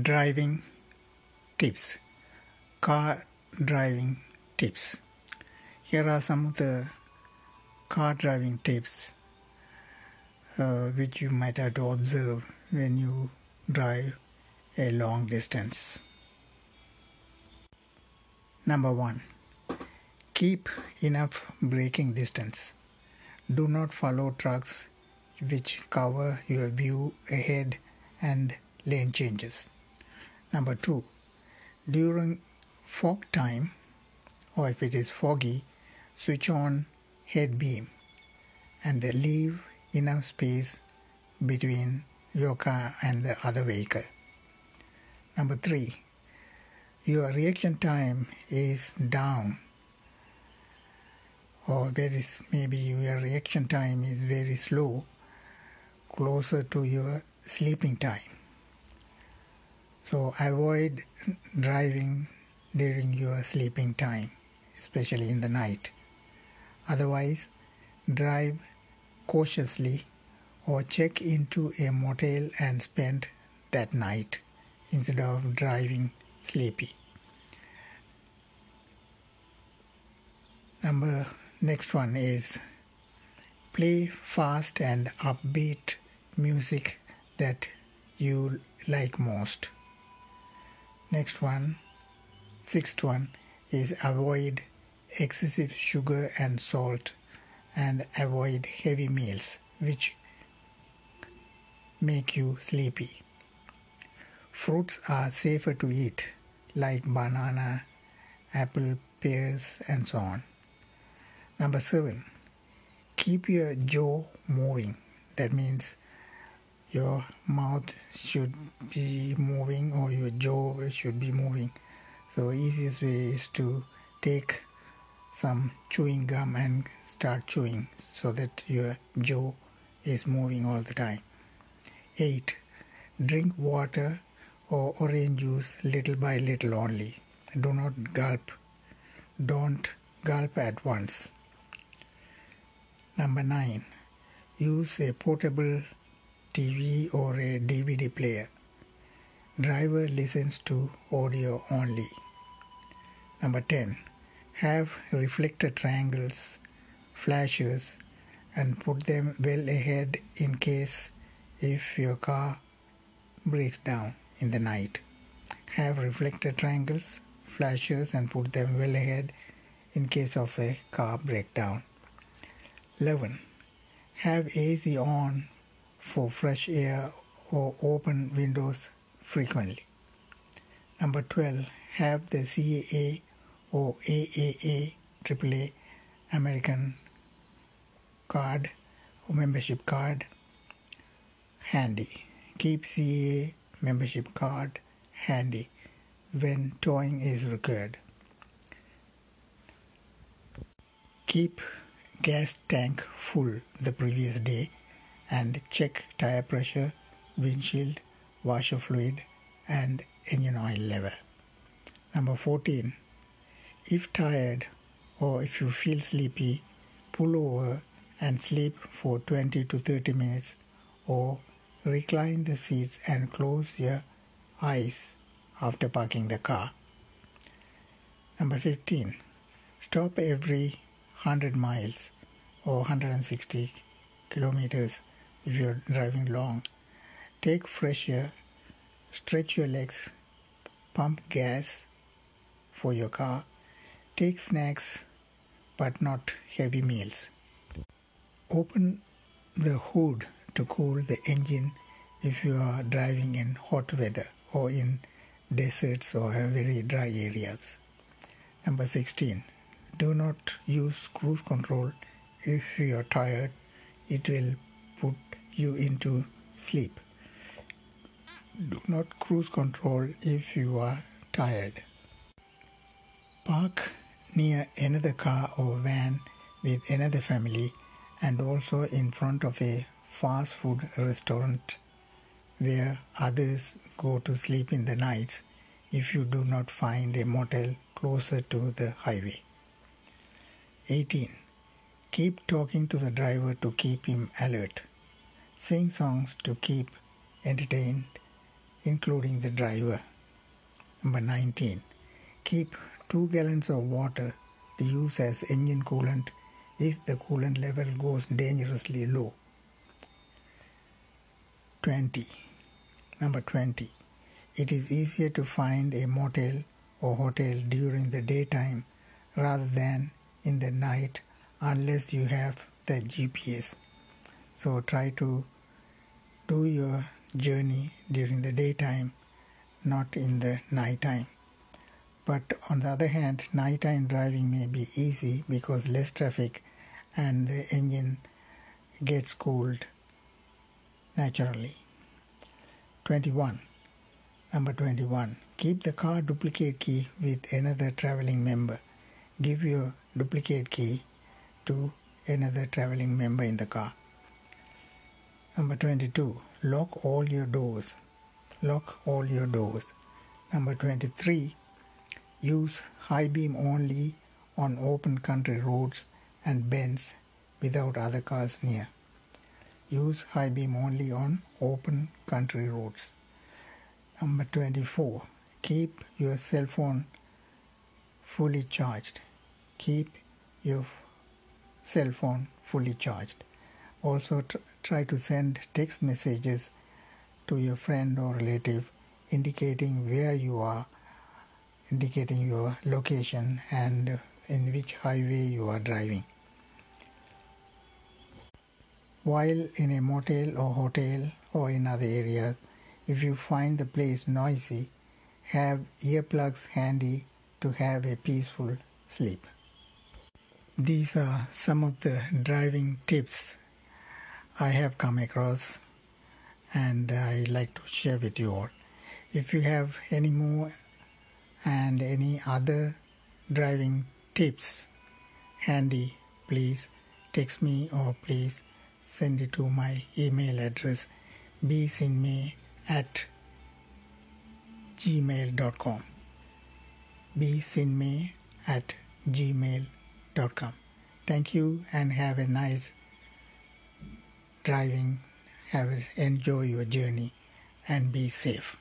driving tips, car driving tips. Here are some of the car driving tips uh, which you might have to observe when you drive a long distance. Number one, keep enough braking distance. Do not follow trucks which cover your view ahead and lane changes. Number two, during fog time or if it is foggy, switch on head beam and leave enough space between your car and the other vehicle. Number three, your reaction time is down or very maybe your reaction time is very slow closer to your sleeping time so avoid driving during your sleeping time especially in the night otherwise drive cautiously or check into a motel and spend that night instead of driving sleepy. Number next one is play fast and upbeat music that you like most. Next one, sixth one is avoid excessive sugar and salt and avoid heavy meals which make you sleepy. Fruits are safer to eat, like banana, apple, pears, and so on. Number seven, keep your jaw moving. That means your mouth should be moving or your jaw should be moving. So easiest way is to take some chewing gum and start chewing so that your jaw is moving all the time. 8. Drink water or orange juice little by little only. Do not gulp. Don't gulp at once. Number 9. Use a portable TV or a DVD player. Driver listens to audio only. Number 10. Have reflector triangles, flashes, and put them well ahead in case if your car breaks down in the night. Have reflector triangles, flashers and put them well ahead in case of a car breakdown. 11. Have AC on for fresh air or open windows frequently. Number 12. Have the CAA or AAA AAA American card or membership card handy. Keep CAA membership card handy when towing is required. Keep gas tank full the previous day and check tire pressure, windshield, washer fluid and engine oil level. Number 14. If tired or if you feel sleepy, pull over and sleep for 20 to 30 minutes or recline the seats and close your eyes after parking the car. Number 15. Stop every 100 miles or 160 kilometers if you're driving long. Take fresh air, stretch your legs, pump gas for your car, take snacks but not heavy meals. Open the hood to cool the engine if you are driving in hot weather or in deserts or very dry areas. Number 16. Do not use cruise control if you are tired. It will you into sleep. Do not cruise control if you are tired. Park near another car or van with another family and also in front of a fast food restaurant where others go to sleep in the nights if you do not find a motel closer to the highway. 18. Keep talking to the driver to keep him alert. Sing songs to keep entertained including the driver. Number 19. Keep 2 gallons of water to use as engine coolant if the coolant level goes dangerously low. 20. Number 20. It is easier to find a motel or hotel during the daytime rather than in the night unless you have the GPS. So try to do your journey during the daytime, not in the nighttime. But on the other hand, nighttime driving may be easy because less traffic and the engine gets cooled naturally. 21. Number 21. Keep the car duplicate key with another traveling member. Give your duplicate key to another traveling member in the car. Number 22. Lock all your doors. Lock all your doors. Number 23. Use high beam only on open country roads and bends without other cars near. Use high beam only on open country roads. Number 24. Keep your cell phone fully charged. Keep your cell phone fully charged. Also, tr- try to send text messages to your friend or relative indicating where you are indicating your location and in which highway you are driving. While in a motel or hotel or in other areas, if you find the place noisy, have earplugs handy to have a peaceful sleep. These are some of the driving tips I have come across and I like to share with you all. If you have any more and any other driving tips handy, please text me or please send it to my email address bsinmay at gmail.com bsinmay at gmail.com thank you and have a nice driving. Have enjoy your journey and be safe.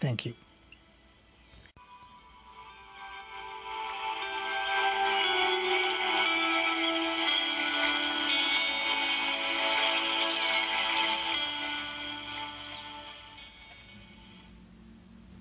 Thank you